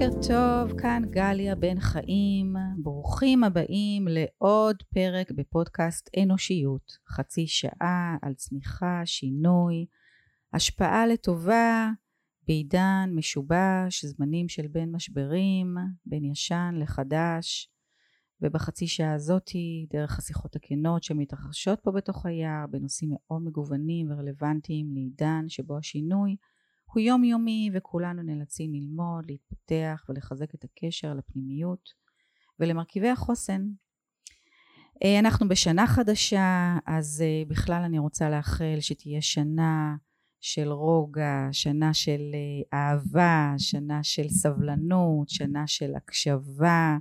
בוקר טוב, כאן גליה בן חיים. ברוכים הבאים לעוד פרק בפודקאסט אנושיות. חצי שעה על צמיחה, שינוי, השפעה לטובה בעידן משובש, זמנים של בין משברים, בין ישן לחדש. ובחצי שעה הזאתי, דרך השיחות הכנות שמתרחשות פה בתוך היער, בנושאים מאוד מגוונים ורלוונטיים לעידן שבו השינוי הוא יומיומי וכולנו נאלצים ללמוד, להתפתח ולחזק את הקשר לפנימיות ולמרכיבי החוסן. אה, אנחנו בשנה חדשה, אז אה, בכלל אני רוצה לאחל שתהיה שנה של רוגע, שנה של אה, אהבה, שנה של סבלנות, שנה של הקשבה,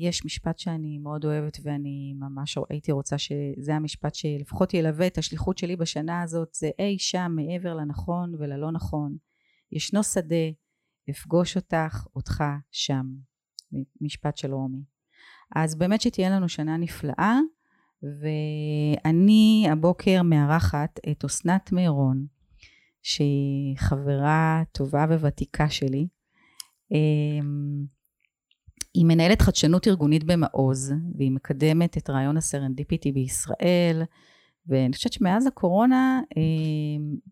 יש משפט שאני מאוד אוהבת ואני ממש הייתי רוצה שזה המשפט שלפחות ילווה את השליחות שלי בשנה הזאת זה אי שם מעבר לנכון וללא נכון ישנו שדה אפגוש אותך אותך שם. משפט של רומי. אז באמת שתהיה לנו שנה נפלאה ואני הבוקר מארחת את אסנת מירון שהיא חברה טובה וותיקה שלי. אמ, היא מנהלת חדשנות ארגונית במעוז, והיא מקדמת את רעיון הסרנדיפיטי בישראל, ואני חושבת שמאז הקורונה, אה,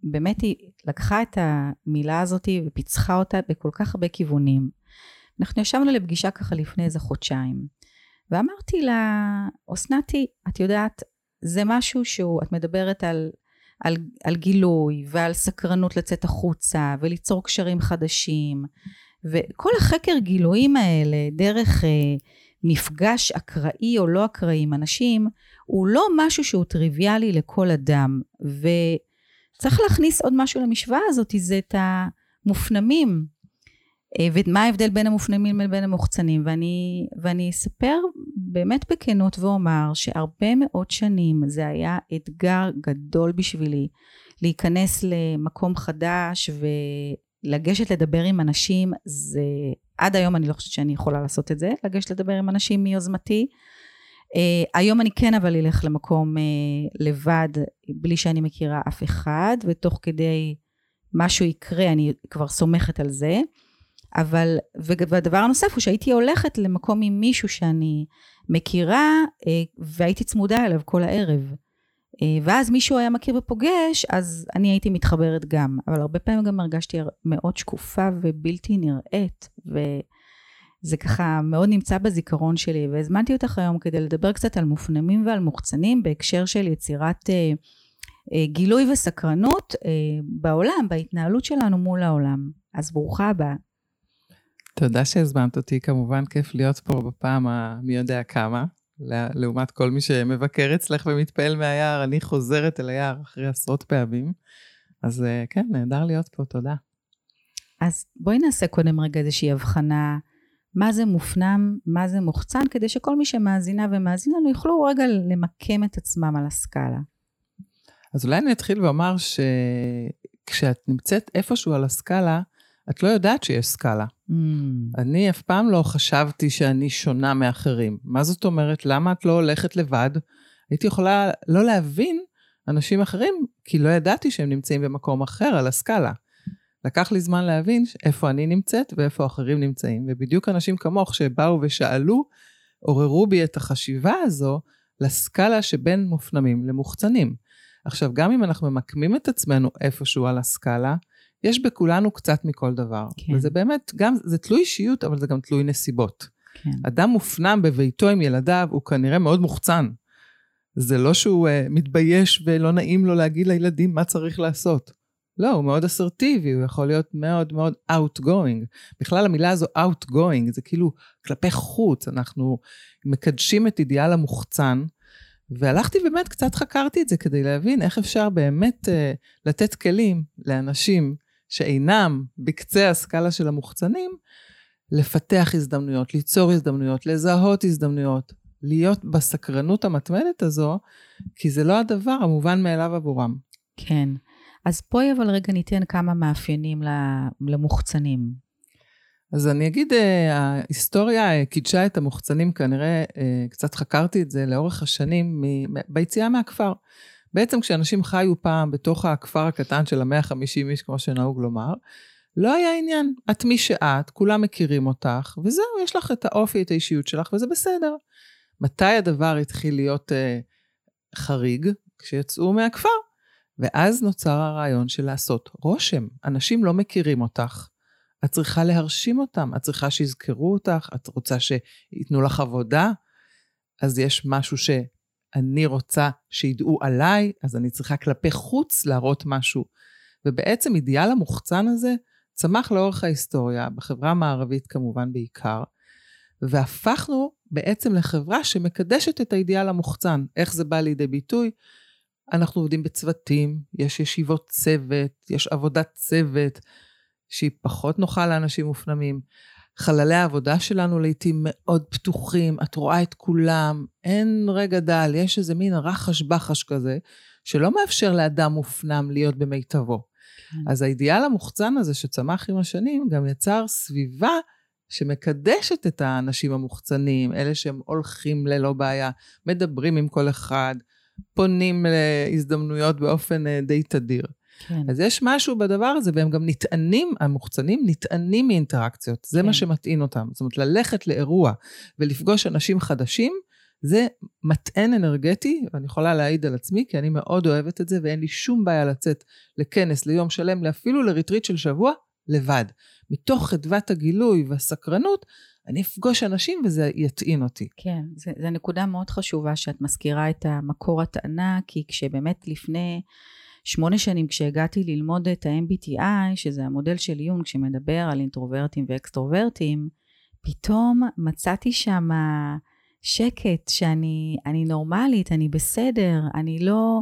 באמת היא לקחה את המילה הזאת ופיצחה אותה בכל כך הרבה כיוונים. אנחנו ישבנו לפגישה ככה לפני איזה חודשיים, ואמרתי לה, אסנתי, את יודעת, זה משהו שהוא, את מדברת על, על, על גילוי ועל סקרנות לצאת החוצה וליצור קשרים חדשים. וכל החקר גילויים האלה, דרך אה, מפגש אקראי או לא אקראי עם אנשים, הוא לא משהו שהוא טריוויאלי לכל אדם. וצריך להכניס עוד משהו למשוואה הזאת, זה את המופנמים. אה, ומה ההבדל בין המופנמים לבין המוחצנים. ואני, ואני אספר באמת בכנות ואומר שהרבה מאוד שנים זה היה אתגר גדול בשבילי להיכנס למקום חדש ו... לגשת לדבר עם אנשים זה עד היום אני לא חושבת שאני יכולה לעשות את זה לגשת לדבר עם אנשים מיוזמתי. uh, היום אני כן אבל אלך למקום uh, לבד בלי שאני מכירה אף אחד ותוך כדי משהו יקרה אני כבר סומכת על זה. אבל והדבר הנוסף הוא שהייתי הולכת למקום עם מישהו שאני מכירה uh, והייתי צמודה אליו כל הערב ואז מישהו היה מכיר ופוגש, אז אני הייתי מתחברת גם. אבל הרבה פעמים גם הרגשתי מאוד שקופה ובלתי נראית, וזה ככה מאוד נמצא בזיכרון שלי. והזמנתי אותך היום כדי לדבר קצת על מופנמים ועל מוחצנים בהקשר של יצירת אה, אה, גילוי וסקרנות אה, בעולם, בהתנהלות שלנו מול העולם. אז ברוכה הבאה. תודה שהזמנת אותי, כמובן כיף להיות פה בפעם המי יודע כמה. לעומת כל מי שמבקר אצלך ומתפעל מהיער, אני חוזרת אל היער אחרי עשרות פעמים. אז אה, כן, נהדר להיות פה, תודה. אז בואי נעשה קודם רגע איזושהי הבחנה, מה זה מופנם, מה זה מוחצן, כדי שכל מי שמאזינה ומאזין לנו יוכלו רגע למקם את עצמם על הסקאלה. אז אולי אני אתחיל ואומר שכשאת נמצאת איפשהו על הסקאלה, את לא יודעת שיש סקאלה. Mm. אני אף פעם לא חשבתי שאני שונה מאחרים. מה זאת אומרת? למה את לא הולכת לבד? הייתי יכולה לא להבין אנשים אחרים, כי לא ידעתי שהם נמצאים במקום אחר על הסקאלה. לקח לי זמן להבין איפה אני נמצאת ואיפה אחרים נמצאים. ובדיוק אנשים כמוך שבאו ושאלו, עוררו בי את החשיבה הזו לסקאלה שבין מופנמים למוחצנים. עכשיו, גם אם אנחנו ממקמים את עצמנו איפשהו על הסקאלה, יש בכולנו קצת מכל דבר. כן. וזה באמת, גם, זה תלוי אישיות, אבל זה גם תלוי נסיבות. כן. אדם מופנם בביתו עם ילדיו, הוא כנראה מאוד מוחצן. זה לא שהוא uh, מתבייש ולא נעים לו להגיד לילדים מה צריך לעשות. לא, הוא מאוד אסרטיבי, הוא יכול להיות מאוד מאוד outgoing. בכלל המילה הזו outgoing, זה כאילו כלפי חוץ, אנחנו מקדשים את אידיאל המוחצן, והלכתי באמת, קצת חקרתי את זה כדי להבין איך אפשר באמת uh, לתת כלים לאנשים שאינם בקצה הסקאלה של המוחצנים, לפתח הזדמנויות, ליצור הזדמנויות, לזהות הזדמנויות, להיות בסקרנות המתמדת הזו, כי זה לא הדבר המובן מאליו עבורם. כן. אז בואי אבל רגע ניתן כמה מאפיינים למוחצנים. אז אני אגיד, אה, ההיסטוריה קידשה את המוחצנים, כנראה אה, קצת חקרתי את זה לאורך השנים ביציאה מהכפר. בעצם כשאנשים חיו פעם בתוך הכפר הקטן של המאה ה-50 איש, כמו שנהוג לומר, לא היה עניין. את מי שאת, כולם מכירים אותך, וזהו, יש לך את האופי, את האישיות שלך, וזה בסדר. מתי הדבר התחיל להיות אה, חריג? כשיצאו מהכפר. ואז נוצר הרעיון של לעשות רושם. אנשים לא מכירים אותך. את צריכה להרשים אותם, את צריכה שיזכרו אותך, את רוצה שייתנו לך עבודה, אז יש משהו שאני רוצה שידעו עליי, אז אני צריכה כלפי חוץ להראות משהו. ובעצם אידיאל המוחצן הזה צמח לאורך ההיסטוריה, בחברה המערבית כמובן בעיקר, והפכנו בעצם לחברה שמקדשת את האידיאל המוחצן. איך זה בא לידי ביטוי? אנחנו עובדים בצוותים, יש ישיבות צוות, יש עבודת צוות, שהיא פחות נוחה לאנשים מופנמים. חללי העבודה שלנו לעיתים מאוד פתוחים, את רואה את כולם, אין רגע דל, יש איזה מין רחש בחש כזה, שלא מאפשר לאדם מופנם להיות במיטבו. כן. אז האידיאל המוחצן הזה שצמח עם השנים, גם יצר סביבה שמקדשת את האנשים המוחצנים, אלה שהם הולכים ללא בעיה, מדברים עם כל אחד, פונים להזדמנויות באופן אה, די תדיר. כן. אז יש משהו בדבר הזה, והם גם נטענים, המוחצנים נטענים מאינטראקציות, זה כן. מה שמטעין אותם. זאת אומרת, ללכת לאירוע ולפגוש אנשים חדשים, זה מטען אנרגטי, ואני יכולה להעיד על עצמי, כי אני מאוד אוהבת את זה, ואין לי שום בעיה לצאת לכנס, ליום שלם, אפילו לריטריט של שבוע, לבד. מתוך חדוות הגילוי והסקרנות, אני אפגוש אנשים וזה יטעין אותי. כן, זו נקודה מאוד חשובה שאת מזכירה את המקור הטענה, כי כשבאמת לפני שמונה שנים כשהגעתי ללמוד את ה-MBTI, שזה המודל של יונג שמדבר על אינטרוברטים ואקסטרוברטים, פתאום מצאתי שם שקט שאני אני נורמלית, אני בסדר, אני לא...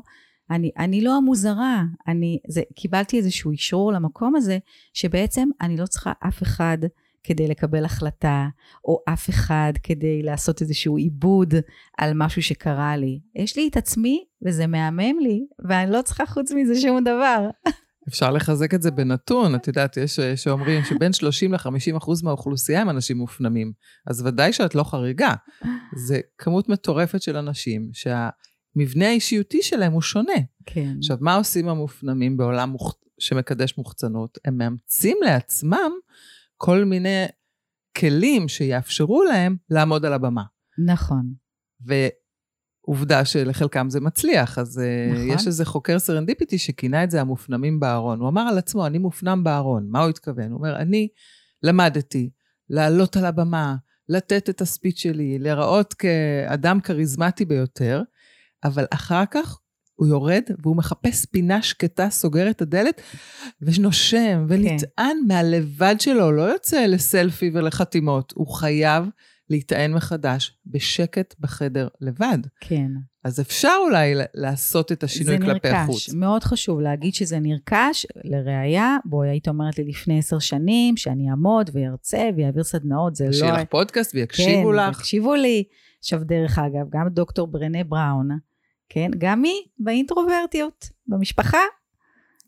אני, אני לא המוזרה, אני, זה, קיבלתי איזשהו אישור למקום הזה, שבעצם אני לא צריכה אף אחד כדי לקבל החלטה, או אף אחד כדי לעשות איזשהו עיבוד על משהו שקרה לי. יש לי את עצמי, וזה מהמם לי, ואני לא צריכה חוץ מזה שום דבר. אפשר לחזק את זה בנתון, את יודעת, יש שאומרים שבין 30 ל-50 אחוז מהאוכלוסייה הם אנשים מופנמים, אז ודאי שאת לא חריגה. זה כמות מטורפת של אנשים שהמבנה האישיותי שלהם הוא שונה. כן. עכשיו, מה עושים המופנמים בעולם מוכ... שמקדש מוחצנות? הם מאמצים לעצמם כל מיני כלים שיאפשרו להם לעמוד על הבמה. נכון. ועובדה שלחלקם זה מצליח, אז אה, נכון. יש איזה חוקר serendipity שכינה את זה המופנמים בארון. הוא אמר על עצמו, אני מופנם בארון. מה הוא התכוון? הוא אומר, אני למדתי לעלות על הבמה, לתת את הספיץ' שלי, להיראות כאדם כריזמטי ביותר, אבל אחר כך הוא יורד והוא מחפש פינה שקטה, סוגר את הדלת ונושם ונטען כן. מהלבד שלו, לא יוצא לסלפי ולחתימות, הוא חייב להיטען מחדש בשקט בחדר לבד. כן. אז אפשר אולי לעשות את השינוי כלפי החוץ. זה נרכש, מאוד חשוב להגיד שזה נרכש. לראיה, בואי, היית אומרת לי לפני עשר שנים, שאני אעמוד וארצה ויעביר סדנאות, זה לא... שיהיה לך פודקאסט ויקשיבו כן, לך. כן, יקשיבו לי. עכשיו, דרך אגב, גם דוקטור ברנה בראון, כן? גם היא באינטרוברטיות, במשפחה.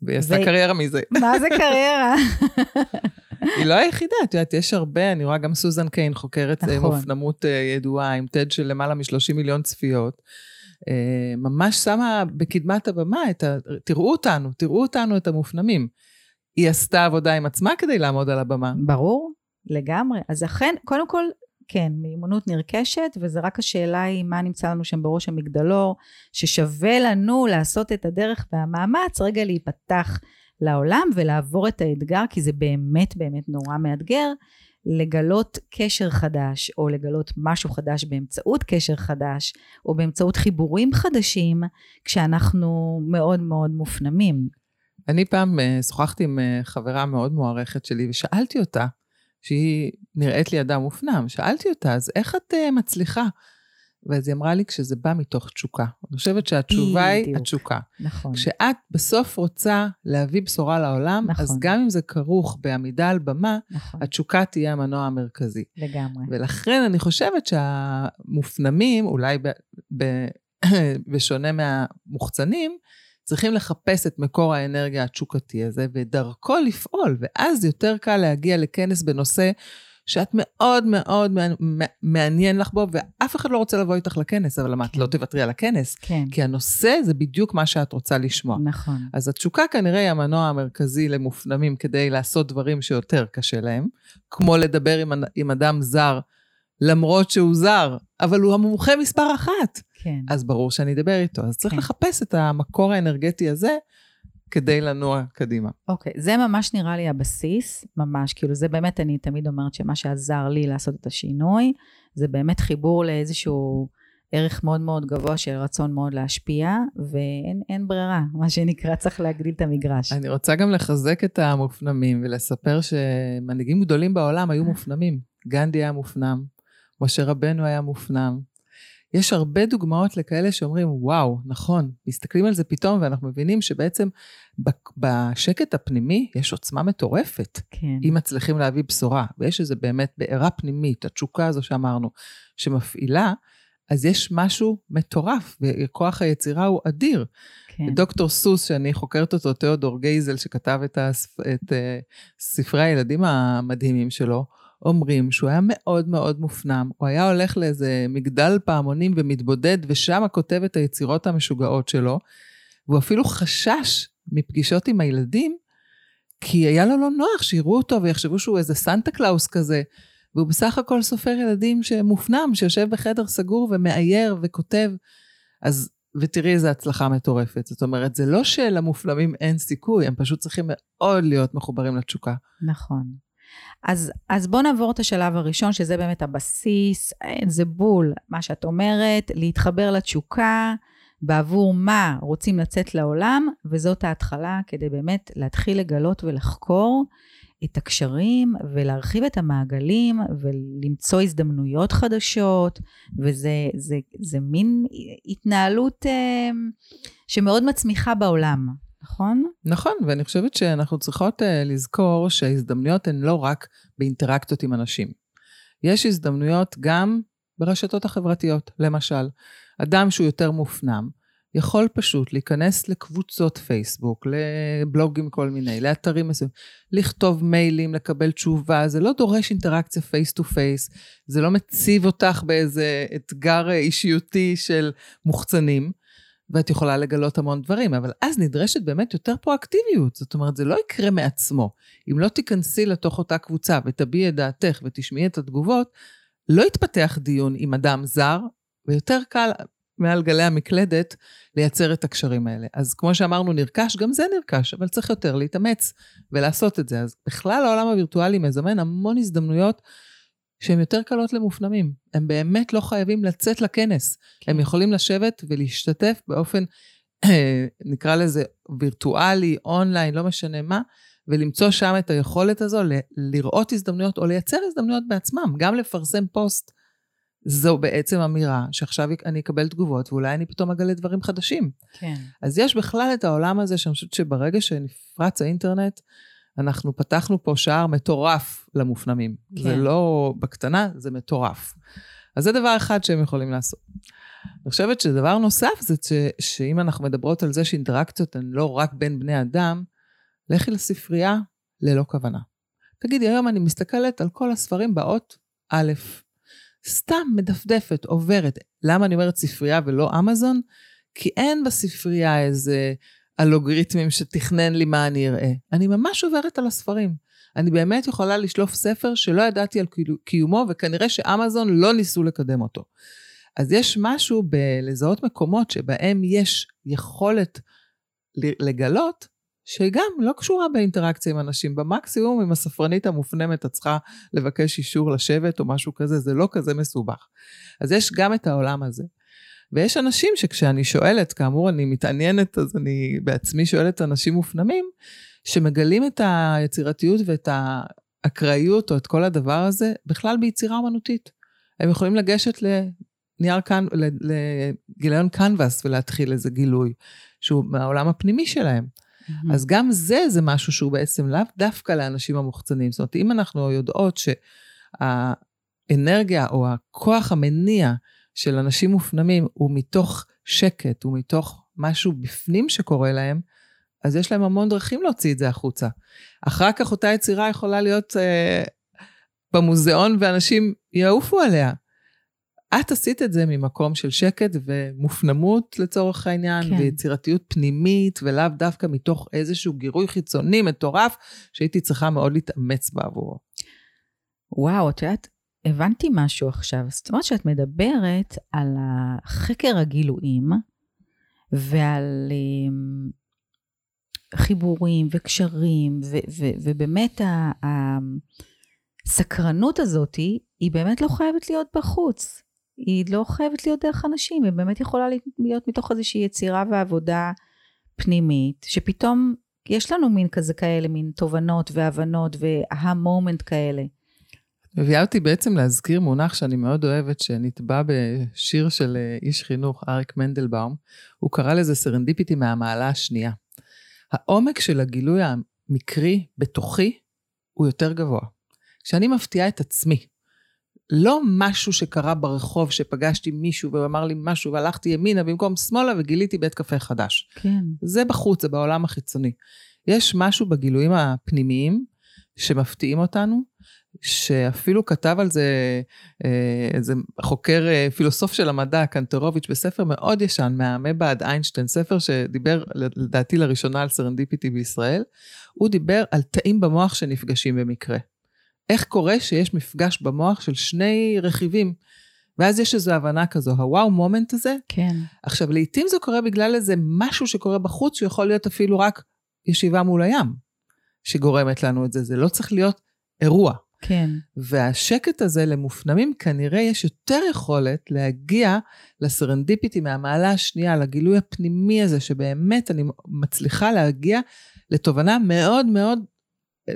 והיא עשתה ו... קריירה מזה. מה זה קריירה? היא לא היחידה, את יודעת, יש הרבה, אני רואה גם סוזן קיין, חוקרת אה, נכון. מופנמות אה, ידועה, עם TED של למעלה מ-30 מיליון צפיות. אה, ממש שמה בקדמת הבמה את ה... תראו אותנו, תראו אותנו, את המופנמים. היא עשתה עבודה עם עצמה כדי לעמוד על הבמה. ברור, לגמרי. אז אכן, קודם כל, כן, מיומנות נרכשת, וזה רק השאלה היא מה נמצא לנו שם בראש המגדלור, ששווה לנו לעשות את הדרך והמאמץ רגע להיפתח לעולם ולעבור את האתגר, כי זה באמת באמת נורא מאתגר, לגלות קשר חדש, או לגלות משהו חדש באמצעות קשר חדש, או באמצעות חיבורים חדשים, כשאנחנו מאוד מאוד מופנמים. אני פעם אה, שוחחתי עם אה, חברה מאוד מוערכת שלי, ושאלתי אותה, שהיא נראית לי אדם מופנם. שאלתי אותה, אז איך את uh, מצליחה? ואז היא אמרה לי, כשזה בא מתוך תשוקה. אני חושבת שהתשובה היא התשוקה. נכון. כשאת בסוף רוצה להביא בשורה לעולם, נכון. אז גם אם זה כרוך בעמידה על במה, נכון. התשוקה תהיה המנוע המרכזי. לגמרי. ולכן אני חושבת שהמופנמים, אולי ב, ב, בשונה מהמוחצנים, צריכים לחפש את מקור האנרגיה התשוקתי הזה, ודרכו לפעול, ואז יותר קל להגיע לכנס בנושא שאת מאוד מאוד מעניין לך בו, ואף אחד לא רוצה לבוא איתך לכנס, אבל למה, כן. את לא תוותרי על הכנס? כן. כי הנושא זה בדיוק מה שאת רוצה לשמוע. נכון. אז התשוקה כנראה היא המנוע המרכזי למופנמים כדי לעשות דברים שיותר קשה להם, כמו לדבר עם, עם אדם זר, למרות שהוא זר, אבל הוא המומחה מספר אחת. כן. אז ברור שאני אדבר איתו. אז צריך כן. לחפש את המקור האנרגטי הזה, כדי לנוע קדימה. אוקיי, okay, זה ממש נראה לי הבסיס, ממש, כאילו זה באמת, אני תמיד אומרת שמה שעזר לי לעשות את השינוי, זה באמת חיבור לאיזשהו ערך מאוד מאוד גבוה של רצון מאוד להשפיע, ואין ברירה, מה שנקרא, צריך להגדיל את המגרש. אני רוצה גם לחזק את המופנמים ולספר שמנהיגים גדולים בעולם היו מופנמים. גנדי היה מופנם, משה רבנו היה מופנם, יש הרבה דוגמאות לכאלה שאומרים, וואו, נכון, מסתכלים על זה פתאום ואנחנו מבינים שבעצם בשקט הפנימי יש עוצמה מטורפת. כן. אם מצליחים להביא בשורה, ויש איזה באמת בעירה פנימית, התשוקה הזו שאמרנו, שמפעילה, אז יש משהו מטורף, וכוח היצירה הוא אדיר. כן. דוקטור סוס, שאני חוקרת אותו, תיאודור גייזל, שכתב את, הספ... את uh, ספרי הילדים המדהימים שלו, אומרים שהוא היה מאוד מאוד מופנם. הוא היה הולך לאיזה מגדל פעמונים ומתבודד, ושם כותב את היצירות המשוגעות שלו, והוא אפילו חשש מפגישות עם הילדים, כי היה לו לא נוח שיראו אותו ויחשבו שהוא איזה סנטה קלאוס כזה. והוא בסך הכל סופר ילדים שמופנם, שיושב בחדר סגור ומאייר וכותב. אז, ותראי איזה הצלחה מטורפת. זאת אומרת, זה לא שלמופנמים אין סיכוי, הם פשוט צריכים מאוד להיות מחוברים לתשוקה. נכון. אז, אז בואו נעבור את השלב הראשון, שזה באמת הבסיס, זה בול, מה שאת אומרת, להתחבר לתשוקה, בעבור מה רוצים לצאת לעולם, וזאת ההתחלה כדי באמת להתחיל לגלות ולחקור את הקשרים ולהרחיב את המעגלים ולמצוא הזדמנויות חדשות, וזה זה, זה מין התנהלות אה, שמאוד מצמיחה בעולם. נכון? נכון, ואני חושבת שאנחנו צריכות uh, לזכור שההזדמנויות הן לא רק באינטראקציות עם אנשים. יש הזדמנויות גם ברשתות החברתיות, למשל. אדם שהוא יותר מופנם, יכול פשוט להיכנס לקבוצות פייסבוק, לבלוגים כל מיני, לאתרים מסוימים, לכתוב מיילים, לקבל תשובה, זה לא דורש אינטראקציה face to face, זה לא מציב אותך באיזה אתגר אישיותי של מוחצנים. ואת יכולה לגלות המון דברים, אבל אז נדרשת באמת יותר פרואקטיביות. זאת אומרת, זה לא יקרה מעצמו. אם לא תיכנסי לתוך אותה קבוצה ותביעי את דעתך ותשמעי את התגובות, לא יתפתח דיון עם אדם זר, ויותר קל מעל גלי המקלדת לייצר את הקשרים האלה. אז כמו שאמרנו, נרכש, גם זה נרכש, אבל צריך יותר להתאמץ ולעשות את זה. אז בכלל העולם הווירטואלי מזמן המון הזדמנויות שהן יותר קלות למופנמים. הם באמת לא חייבים לצאת לכנס. כן. הם יכולים לשבת ולהשתתף באופן, נקרא לזה וירטואלי, אונליין, לא משנה מה, ולמצוא שם את היכולת הזו ל- לראות הזדמנויות או לייצר הזדמנויות בעצמם, גם לפרסם פוסט. זו בעצם אמירה שעכשיו אני אקבל תגובות ואולי אני פתאום אגלה דברים חדשים. כן. אז יש בכלל את העולם הזה שאני חושבת שברגע שנפרץ האינטרנט, אנחנו פתחנו פה שער מטורף למופנמים. כן. זה לא בקטנה, זה מטורף. אז זה דבר אחד שהם יכולים לעשות. אני חושבת שדבר נוסף זה ש, שאם אנחנו מדברות על זה שאינטראקציות הן לא רק בין בני אדם, לכי לספרייה ללא כוונה. תגידי, היום אני מסתכלת על כל הספרים באות א', סתם מדפדפת, עוברת. למה אני אומרת ספרייה ולא אמזון? כי אין בספרייה איזה אלגוריתמים שתכנן לי מה אני אראה. אני ממש עוברת על הספרים. אני באמת יכולה לשלוף ספר שלא ידעתי על קיומו, וכנראה שאמזון לא ניסו לקדם אותו. אז יש משהו בלזהות מקומות שבהם יש יכולת לגלות, שגם לא קשורה באינטראקציה עם אנשים. במקסימום, עם הספרנית המופנמת, את צריכה לבקש אישור לשבת או משהו כזה, זה לא כזה מסובך. אז יש גם את העולם הזה. ויש אנשים שכשאני שואלת, כאמור, אני מתעניינת, אז אני בעצמי שואלת אנשים מופנמים, שמגלים את היצירתיות ואת האקראיות או את כל הדבר הזה, בכלל ביצירה אומנותית. הם יכולים לגשת לנייר קאן, לגיליון קנבס ולהתחיל איזה גילוי, שהוא מהעולם הפנימי שלהם. Mm-hmm. אז גם זה, זה משהו שהוא בעצם לאו דווקא לאנשים המוחצנים. זאת אומרת, אם אנחנו יודעות שהאנרגיה או הכוח המניע של אנשים מופנמים הוא מתוך שקט, הוא מתוך משהו בפנים שקורה להם, אז יש להם המון דרכים להוציא את זה החוצה. אחר כך אותה יצירה יכולה להיות אה, במוזיאון ואנשים יעופו עליה. את עשית את זה ממקום של שקט ומופנמות לצורך העניין, כן. ויצירתיות פנימית, ולאו דווקא מתוך איזשהו גירוי חיצוני מטורף, שהייתי צריכה מאוד להתאמץ בעבורו. וואו, את יודעת, הבנתי משהו עכשיו. זאת אומרת שאת מדברת על חקר הגילויים ועל um, חיבורים וקשרים, ו- ו- ובאמת הסקרנות הזאת היא באמת לא חייבת להיות בחוץ. היא לא חייבת להיות דרך אנשים, היא באמת יכולה להיות מתוך איזושהי יצירה ועבודה פנימית, שפתאום יש לנו מין כזה כאלה, מין תובנות והבנות והמומנט כאלה. מביאה אותי בעצם להזכיר מונח שאני מאוד אוהבת, שנטבע בשיר של אה, איש חינוך, אריק מנדלבאום. הוא קרא לזה serendipity מהמעלה השנייה. העומק של הגילוי המקרי בתוכי הוא יותר גבוה. כשאני מפתיעה את עצמי, לא משהו שקרה ברחוב, שפגשתי מישהו והוא אמר לי משהו והלכתי ימינה במקום שמאלה וגיליתי בית קפה חדש. כן. זה בחוץ, זה בעולם החיצוני. יש משהו בגילויים הפנימיים שמפתיעים אותנו, שאפילו כתב על זה אה, איזה חוקר אה, פילוסוף של המדע, קנטרוביץ', בספר מאוד ישן, מהאמבה עד איינשטיין, ספר שדיבר לדעתי לראשונה על serendipity בישראל, הוא דיבר על תאים במוח שנפגשים במקרה. איך קורה שיש מפגש במוח של שני רכיבים, ואז יש איזו הבנה כזו, ה wow moment הזה. כן. עכשיו, לעתים זה קורה בגלל איזה משהו שקורה בחוץ, שיכול להיות אפילו רק ישיבה מול הים, שגורמת לנו את זה. זה לא צריך להיות אירוע. כן. והשקט הזה למופנמים, כנראה יש יותר יכולת להגיע לסרנדיפיטי מהמעלה השנייה, לגילוי הפנימי הזה, שבאמת אני מצליחה להגיע לתובנה מאוד מאוד,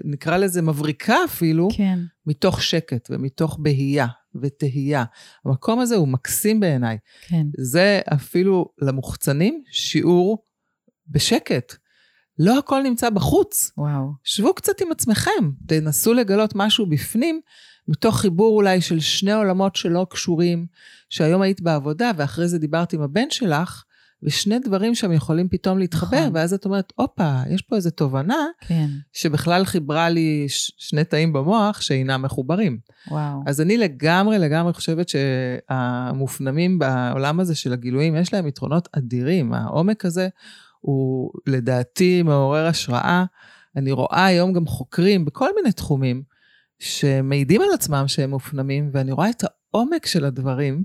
נקרא לזה מבריקה אפילו, כן. מתוך שקט ומתוך בהייה ותהייה. המקום הזה הוא מקסים בעיניי. כן. זה אפילו למוחצנים שיעור בשקט. לא הכל נמצא בחוץ. וואו. שבו קצת עם עצמכם, תנסו לגלות משהו בפנים, מתוך חיבור אולי של שני עולמות שלא קשורים, שהיום היית בעבודה ואחרי זה דיברת עם הבן שלך, ושני דברים שם יכולים פתאום להתחבר, נכון. ואז את אומרת, הופה, יש פה איזו תובנה, כן. שבכלל חיברה לי שני תאים במוח שאינם מחוברים. וואו. אז אני לגמרי לגמרי חושבת שהמופנמים בעולם הזה של הגילויים, יש להם יתרונות אדירים. העומק הזה הוא לדעתי מעורר השראה. אני רואה היום גם חוקרים בכל מיני תחומים שמעידים על עצמם שהם מופנמים, ואני רואה את העומק של הדברים,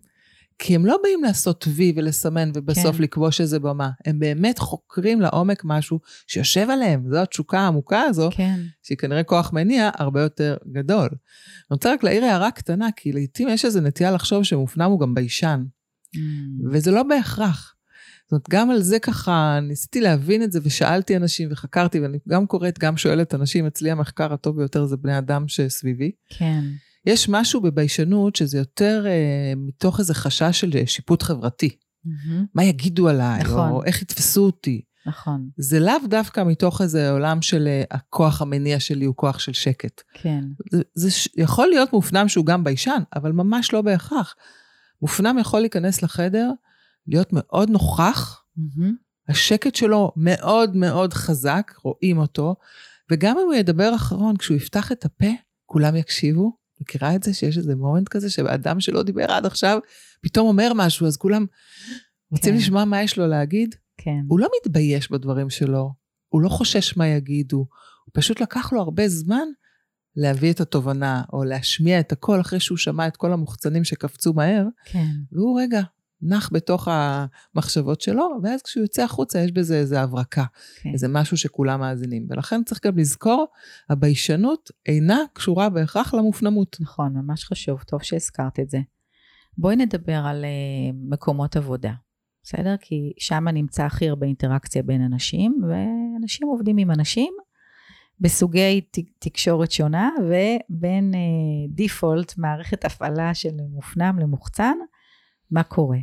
כי הם לא באים לעשות וי ולסמן ובסוף כן. לכבוש איזה במה. הם באמת חוקרים לעומק משהו שיושב עליהם. זו התשוקה העמוקה הזו, כן. שהיא כנראה כוח מניע הרבה יותר גדול. אני רוצה רק להעיר הערה קטנה, כי לעתים יש איזו נטייה לחשוב שמופנם הוא גם ביישן, mm. וזה לא בהכרח. זאת אומרת, גם על זה ככה ניסיתי להבין את זה ושאלתי אנשים וחקרתי, ואני גם קוראת, גם שואלת אנשים, אצלי המחקר הטוב ביותר זה בני אדם שסביבי. כן. יש משהו בביישנות שזה יותר אה, מתוך איזה חשש של שיפוט חברתי. Mm-hmm. מה יגידו עליי, נכון. או איך יתפסו אותי. נכון. זה לאו דווקא מתוך איזה עולם של אה, הכוח המניע שלי הוא כוח של שקט. כן. זה, זה יכול להיות מופנם שהוא גם ביישן, אבל ממש לא בהכרח. מופנם יכול להיכנס לחדר, להיות מאוד נוכח, Mm-hmm. השקט שלו מאוד מאוד חזק, רואים אותו, וגם אם הוא ידבר אחרון, כשהוא יפתח את הפה, כולם יקשיבו. מכירה את זה שיש איזה מומנט כזה שאדם שלא דיבר עד עכשיו, פתאום אומר משהו, אז כולם רוצים כן. לשמוע מה יש לו להגיד? כן. הוא לא מתבייש בדברים שלו, הוא לא חושש מה יגידו, הוא פשוט לקח לו הרבה זמן להביא את התובנה, או להשמיע את הקול אחרי שהוא שמע את כל המוחצנים שקפצו מהר, כן. והוא רגע נח בתוך המחשבות שלו, ואז כשהוא יוצא החוצה יש בזה איזה הברקה, כן. איזה משהו שכולם מאזינים. ולכן צריך גם לזכור, הביישנות אינה קשורה בהכרח למופנמות. נכון, ממש חשוב, טוב שהזכרת את זה. בואי נדבר על uh, מקומות עבודה, בסדר? כי שם נמצא הכי הרבה אינטראקציה בין אנשים, ואנשים עובדים עם אנשים בסוגי תקשורת שונה, ובין דיפולט, uh, מערכת הפעלה של מופנם למוחצן, מה קורה?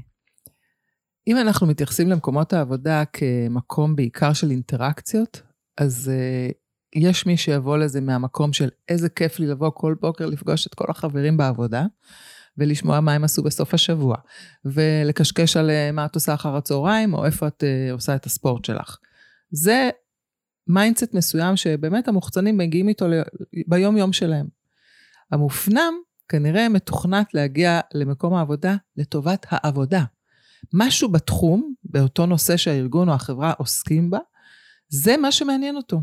אם אנחנו מתייחסים למקומות העבודה כמקום בעיקר של אינטראקציות, אז uh, יש מי שיבוא לזה מהמקום של איזה כיף לי לבוא כל בוקר לפגוש את כל החברים בעבודה, ולשמוע מה הם עשו בסוף השבוע, ולקשקש על אה, מה את עושה אחר הצהריים, או איפה את אה, עושה את הספורט שלך. זה mindset מסוים שבאמת המוחצנים מגיעים איתו ביום-יום שלהם. המופנם כנראה מתוכנת להגיע למקום העבודה לטובת העבודה. משהו בתחום, באותו נושא שהארגון או החברה עוסקים בה, זה מה שמעניין אותו.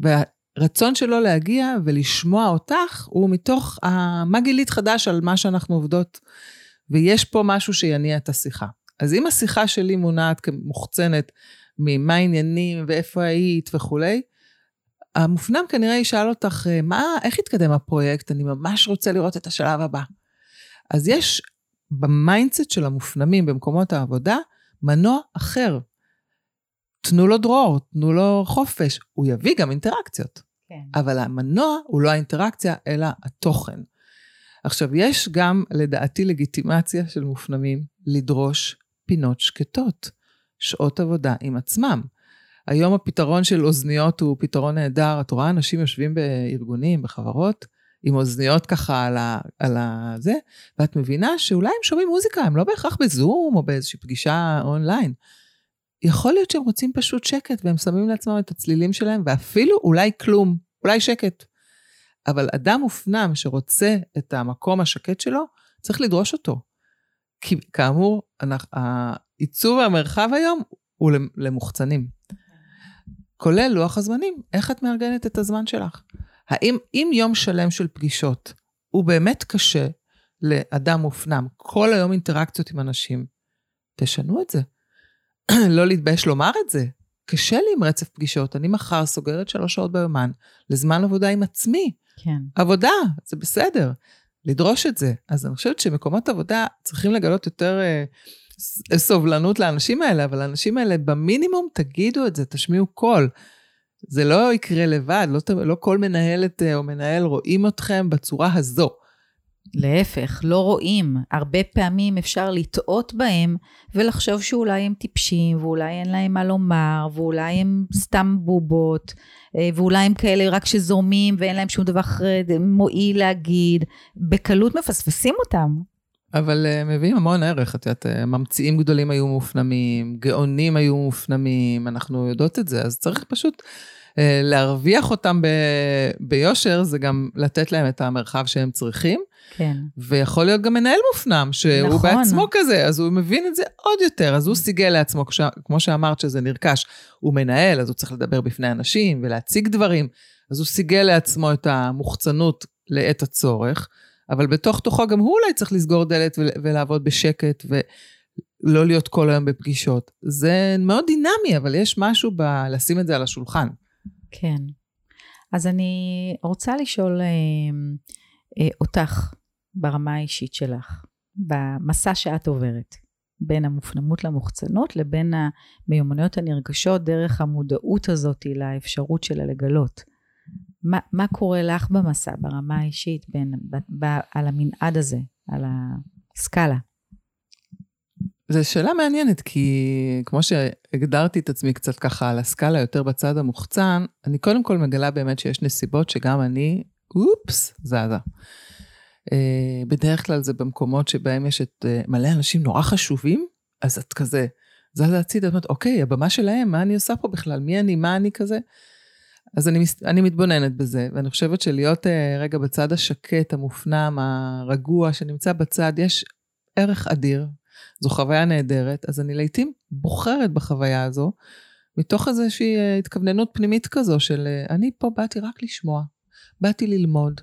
והרצון שלו להגיע ולשמוע אותך הוא מתוך מה גילית חדש על מה שאנחנו עובדות, ויש פה משהו שיניע את השיחה. אז אם השיחה שלי מונעת כמוחצנת ממה העניינים ואיפה היית וכולי, המופנם כנראה ישאל אותך, מה, איך התקדם הפרויקט? אני ממש רוצה לראות את השלב הבא. אז יש ב mindset של המופנמים במקומות העבודה מנוע אחר. תנו לו דרור, תנו לו חופש, הוא יביא גם אינטראקציות. כן. אבל המנוע הוא לא האינטראקציה, אלא התוכן. עכשיו, יש גם, לדעתי, לגיטימציה של מופנמים לדרוש פינות שקטות, שעות עבודה עם עצמם. היום הפתרון של אוזניות הוא פתרון נהדר. את רואה אנשים יושבים בארגונים, בחברות, עם אוזניות ככה על, ה, על ה... זה, ואת מבינה שאולי הם שומעים מוזיקה, הם לא בהכרח בזום או באיזושהי פגישה אונליין. יכול להיות שהם רוצים פשוט שקט והם שמים לעצמם את הצלילים שלהם, ואפילו אולי כלום, אולי שקט. אבל אדם מופנם שרוצה את המקום השקט שלו, צריך לדרוש אותו. כי כאמור, העיצוב המרחב היום הוא למוחצנים. כולל לוח הזמנים, איך את מארגנת את הזמן שלך? האם אם יום שלם של פגישות הוא באמת קשה לאדם מופנם, כל היום אינטראקציות עם אנשים, תשנו את זה. לא להתבייש לומר את זה. קשה לי עם רצף פגישות, אני מחר סוגרת שלוש שעות ביומן לזמן עבודה עם עצמי. כן. עבודה, זה בסדר. לדרוש את זה. אז אני חושבת שמקומות עבודה צריכים לגלות יותר uh, סובלנות לאנשים האלה, אבל האנשים האלה במינימום תגידו את זה, תשמיעו קול. זה לא יקרה לבד, לא, לא כל מנהלת אה, או מנהל רואים אתכם בצורה הזו. להפך, לא רואים. הרבה פעמים אפשר לטעות בהם ולחשוב שאולי הם טיפשים, ואולי אין להם מה לומר, ואולי הם סתם בובות, אה, ואולי הם כאלה רק שזורמים ואין להם שום דבר מועיל להגיד. בקלות מפספסים אותם. אבל uh, מביאים המון ערך, את יודעת, uh, ממציאים גדולים היו מופנמים, גאונים היו מופנמים, אנחנו יודעות את זה, אז צריך פשוט uh, להרוויח אותם ב- ביושר, זה גם לתת להם את המרחב שהם צריכים. כן. ויכול להיות גם מנהל מופנם, שהוא נכון. בעצמו כזה, אז הוא מבין את זה עוד יותר, אז הוא סיגל לעצמו, כמו שאמרת שזה נרכש, הוא מנהל, אז הוא צריך לדבר בפני אנשים ולהציג דברים, אז הוא סיגל לעצמו את המוחצנות לעת הצורך. אבל בתוך תוכו גם הוא אולי צריך לסגור דלת ולעבוד בשקט ולא להיות כל היום בפגישות. זה מאוד דינמי, אבל יש משהו בלשים את זה על השולחן. כן. אז אני רוצה לשאול אה, אה, אותך ברמה האישית שלך, במסע שאת עוברת, בין המופנמות למוחצנות לבין המיומנויות הנרגשות דרך המודעות הזאת לאפשרות שלה לגלות. מה, מה קורה לך במסע, ברמה האישית, בין, ב, ב, על המנעד הזה, על הסקאלה? זו שאלה מעניינת, כי כמו שהגדרתי את עצמי קצת ככה על הסקאלה יותר בצד המוחצן, אני קודם כל מגלה באמת שיש נסיבות שגם אני, אופס, זזה. אה, בדרך כלל זה במקומות שבהם יש את אה, מלא אנשים נורא חשובים, אז את כזה זזה הצידה, את אומרת, אוקיי, הבמה שלהם, מה אני עושה פה בכלל? מי אני, מה אני כזה? אז אני, אני מתבוננת בזה, ואני חושבת שלהיות uh, רגע בצד השקט, המופנם, הרגוע, שנמצא בצד, יש ערך אדיר. זו חוויה נהדרת, אז אני לעיתים בוחרת בחוויה הזו, מתוך איזושהי uh, התכווננות פנימית כזו של uh, אני פה באתי רק לשמוע, באתי ללמוד.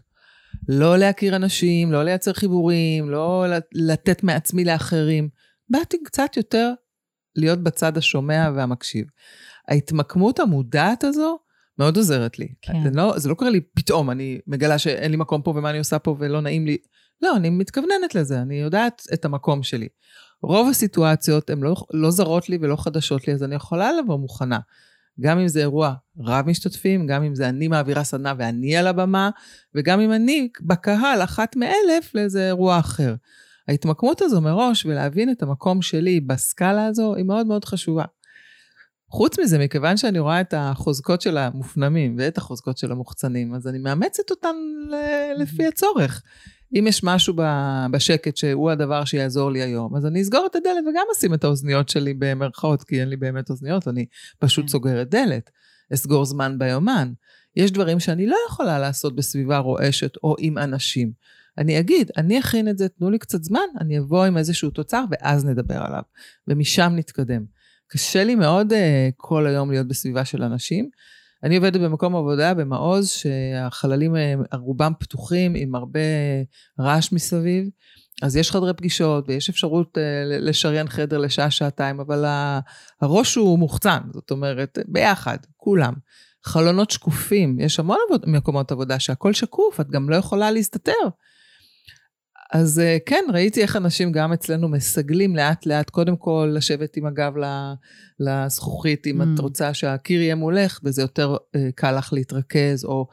לא להכיר אנשים, לא לייצר חיבורים, לא לתת מעצמי לאחרים. באתי קצת יותר להיות בצד השומע והמקשיב. ההתמקמות המודעת הזו מאוד עוזרת לי. כן. זה, לא, זה לא קורה לי פתאום, אני מגלה שאין לי מקום פה ומה אני עושה פה ולא נעים לי. לא, אני מתכווננת לזה, אני יודעת את המקום שלי. רוב הסיטואציות הן לא, לא זרות לי ולא חדשות לי, אז אני יכולה לבוא מוכנה. גם אם זה אירוע רב משתתפים, גם אם זה אני מעבירה סדנה ואני על הבמה, וגם אם אני בקהל אחת מאלף לאיזה אירוע אחר. ההתמקמות הזו מראש ולהבין את המקום שלי בסקאלה הזו היא מאוד מאוד חשובה. חוץ מזה, מכיוון שאני רואה את החוזקות של המופנמים ואת החוזקות של המוחצנים, אז אני מאמצת אותן לפי הצורך. אם יש משהו בשקט שהוא הדבר שיעזור לי היום, אז אני אסגור את הדלת וגם אשים את האוזניות שלי במרכאות, כי אין לי באמת אוזניות, אני פשוט כן. סוגרת דלת. אסגור זמן ביומן. יש דברים שאני לא יכולה לעשות בסביבה רועשת או עם אנשים. אני אגיד, אני אכין את זה, תנו לי קצת זמן, אני אבוא עם איזשהו תוצר ואז נדבר עליו, ומשם נתקדם. קשה לי מאוד uh, כל היום להיות בסביבה של אנשים. אני עובדת במקום עבודה, במעוז, שהחללים הם רובם פתוחים, עם הרבה רעש מסביב. אז יש חדרי פגישות ויש אפשרות uh, לשריין חדר לשעה-שעתיים, אבל הראש הוא מוחצן, זאת אומרת, ביחד, כולם. חלונות שקופים, יש המון עבוד, מקומות עבודה שהכל שקוף, את גם לא יכולה להסתתר. אז אה, כן, ראיתי איך אנשים גם אצלנו מסגלים לאט לאט, קודם כל לשבת עם הגב לזכוכית, אם mm. את רוצה שהקיר יהיה מולך, וזה יותר אה, קל לך להתרכז, או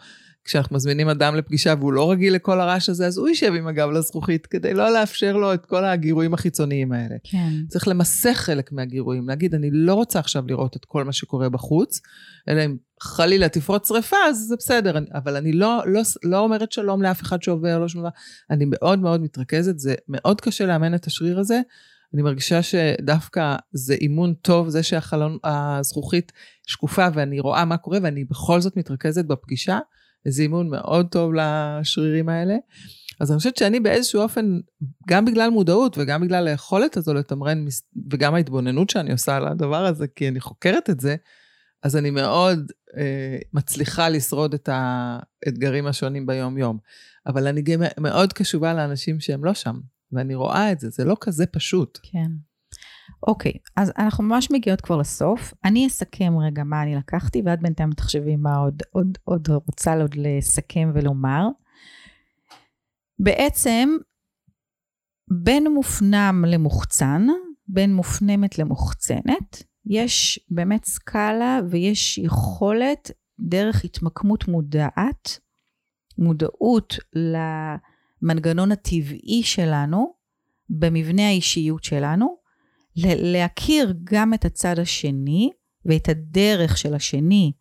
כשאנחנו מזמינים אדם לפגישה והוא לא רגיל לכל הרעש הזה, אז הוא יישב עם הגב לזכוכית, כדי לא לאפשר לו את כל הגירויים החיצוניים האלה. כן. צריך למסך חלק מהגירויים, להגיד, אני לא רוצה עכשיו לראות את כל מה שקורה בחוץ, אלא אם חלילה תפרוץ שרפה, אז זה בסדר, אבל אני לא, לא, לא אומרת שלום לאף אחד שעובר, לא שום דבר. אני מאוד מאוד מתרכזת, זה מאוד קשה לאמן את השריר הזה. אני מרגישה שדווקא זה אימון טוב, זה שהחלון, הזכוכית שקופה ואני רואה מה קורה ואני בכל זאת מתרכזת בפגישה. איזה אימון מאוד טוב לשרירים האלה. אז אני חושבת שאני באיזשהו אופן, גם בגלל מודעות וגם בגלל היכולת הזו לתמרן, וגם ההתבוננות שאני עושה על הדבר הזה, כי אני חוקרת את זה, אז אני מאוד אה, מצליחה לשרוד את האתגרים השונים ביום-יום. אבל אני גם מאוד קשובה לאנשים שהם לא שם, ואני רואה את זה, זה לא כזה פשוט. כן. אוקיי, אז אנחנו ממש מגיעות כבר לסוף. אני אסכם רגע מה אני לקחתי, ואת בינתיים תחשבי מה עוד, עוד, עוד רוצה עוד לסכם ולומר. בעצם, בין מופנם למוחצן, בין מופנמת למוחצנת, יש באמת סקאלה ויש יכולת דרך התמקמות מודעת, מודעות למנגנון הטבעי שלנו, במבנה האישיות שלנו, להכיר גם את הצד השני ואת הדרך של השני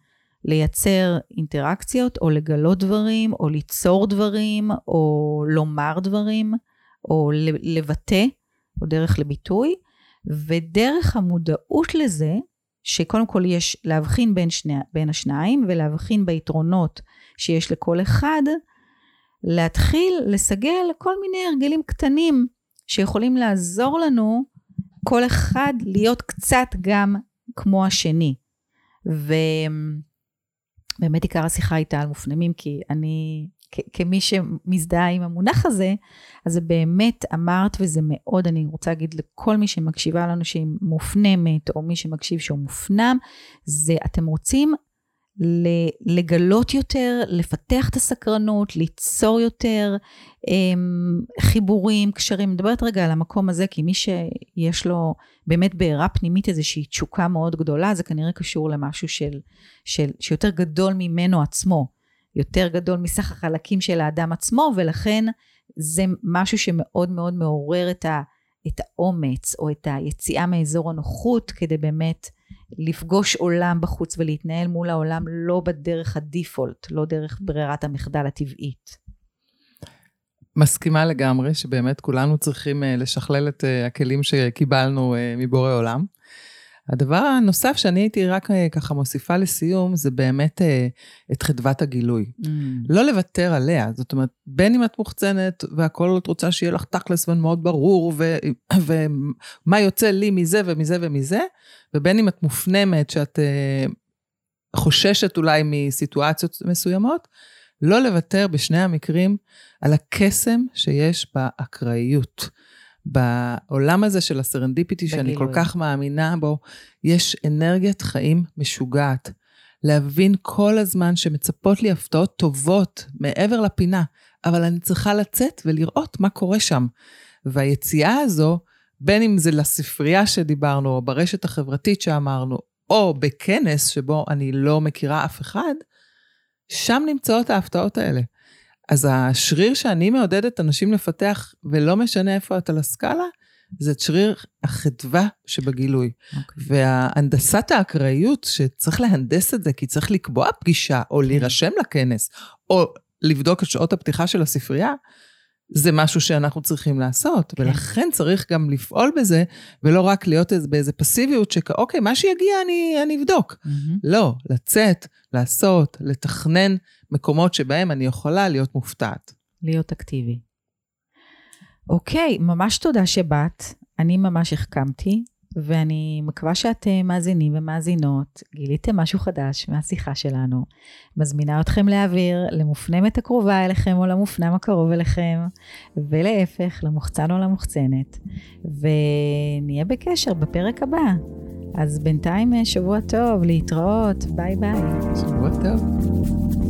לייצר אינטראקציות או לגלות דברים או ליצור דברים או לומר דברים או לבטא או דרך לביטוי. ודרך המודעות לזה שקודם כל יש להבחין בין, שני, בין השניים ולהבחין ביתרונות שיש לכל אחד להתחיל לסגל כל מיני הרגלים קטנים שיכולים לעזור לנו כל אחד להיות קצת גם כמו השני. ובאמת עיקר השיחה הייתה על מופנמים, כי אני, כמי שמזדהה עם המונח הזה, אז זה באמת אמרת, וזה מאוד, אני רוצה להגיד לכל מי שמקשיבה לנו שהיא מופנמת, או מי שמקשיב שהוא מופנם, זה אתם רוצים לגלות יותר, לפתח את הסקרנות, ליצור יותר אמ, חיבורים, קשרים. אני מדברת רגע על המקום הזה, כי מי שיש לו באמת בעירה פנימית איזושהי תשוקה מאוד גדולה, זה כנראה קשור למשהו של, של, שיותר גדול ממנו עצמו, יותר גדול מסך החלקים של האדם עצמו, ולכן זה משהו שמאוד מאוד מעורר את, ה, את האומץ, או את היציאה מאזור הנוחות, כדי באמת לפגוש עולם בחוץ ולהתנהל מול העולם לא בדרך הדיפולט, לא דרך ברירת המחדל הטבעית. מסכימה לגמרי שבאמת כולנו צריכים אה, לשכלל את אה, הכלים שקיבלנו אה, מבורא עולם. הדבר הנוסף שאני הייתי רק ככה מוסיפה לסיום, זה באמת את חדוות הגילוי. Mm. לא לוותר עליה, זאת אומרת, בין אם את מוחצנת והכל את רוצה שיהיה לך תכלס ומאוד ברור, ו, ומה יוצא לי מזה ומזה ומזה, ובין אם את מופנמת, שאת חוששת אולי מסיטואציות מסוימות, לא לוותר בשני המקרים על הקסם שיש באקראיות. בעולם הזה של הסרנדיפיטי, שאני כל כך מאמינה בו, יש אנרגיית חיים משוגעת. להבין כל הזמן שמצפות לי הפתעות טובות מעבר לפינה, אבל אני צריכה לצאת ולראות מה קורה שם. והיציאה הזו, בין אם זה לספרייה שדיברנו, או ברשת החברתית שאמרנו, או בכנס שבו אני לא מכירה אף אחד, שם נמצאות ההפתעות האלה. אז השריר שאני מעודדת אנשים לפתח, ולא משנה איפה את על הסקאלה, זה את שריר החדווה שבגילוי. Okay. אוקיי. והנדסת האקראיות, שצריך להנדס את זה, כי צריך לקבוע פגישה, או okay. כן. להירשם לכנס, או לבדוק את שעות הפתיחה של הספרייה, זה משהו שאנחנו צריכים לעשות, כן. ולכן צריך גם לפעול בזה, ולא רק להיות באיזה פסיביות שאוקיי, מה שיגיע אני, אני אבדוק. Mm-hmm. לא, לצאת, לעשות, לתכנן מקומות שבהם אני יכולה להיות מופתעת. להיות אקטיבי. אוקיי, ממש תודה שבאת. אני ממש החכמתי. ואני מקווה שאתם מאזינים ומאזינות, גיליתם משהו חדש מהשיחה שלנו. מזמינה אתכם להעביר למופנמת הקרובה אליכם או למופנם הקרוב אליכם, ולהפך, למוחצן או למוחצנת. ונהיה בקשר בפרק הבא. אז בינתיים שבוע טוב, להתראות, ביי ביי. שבוע טוב.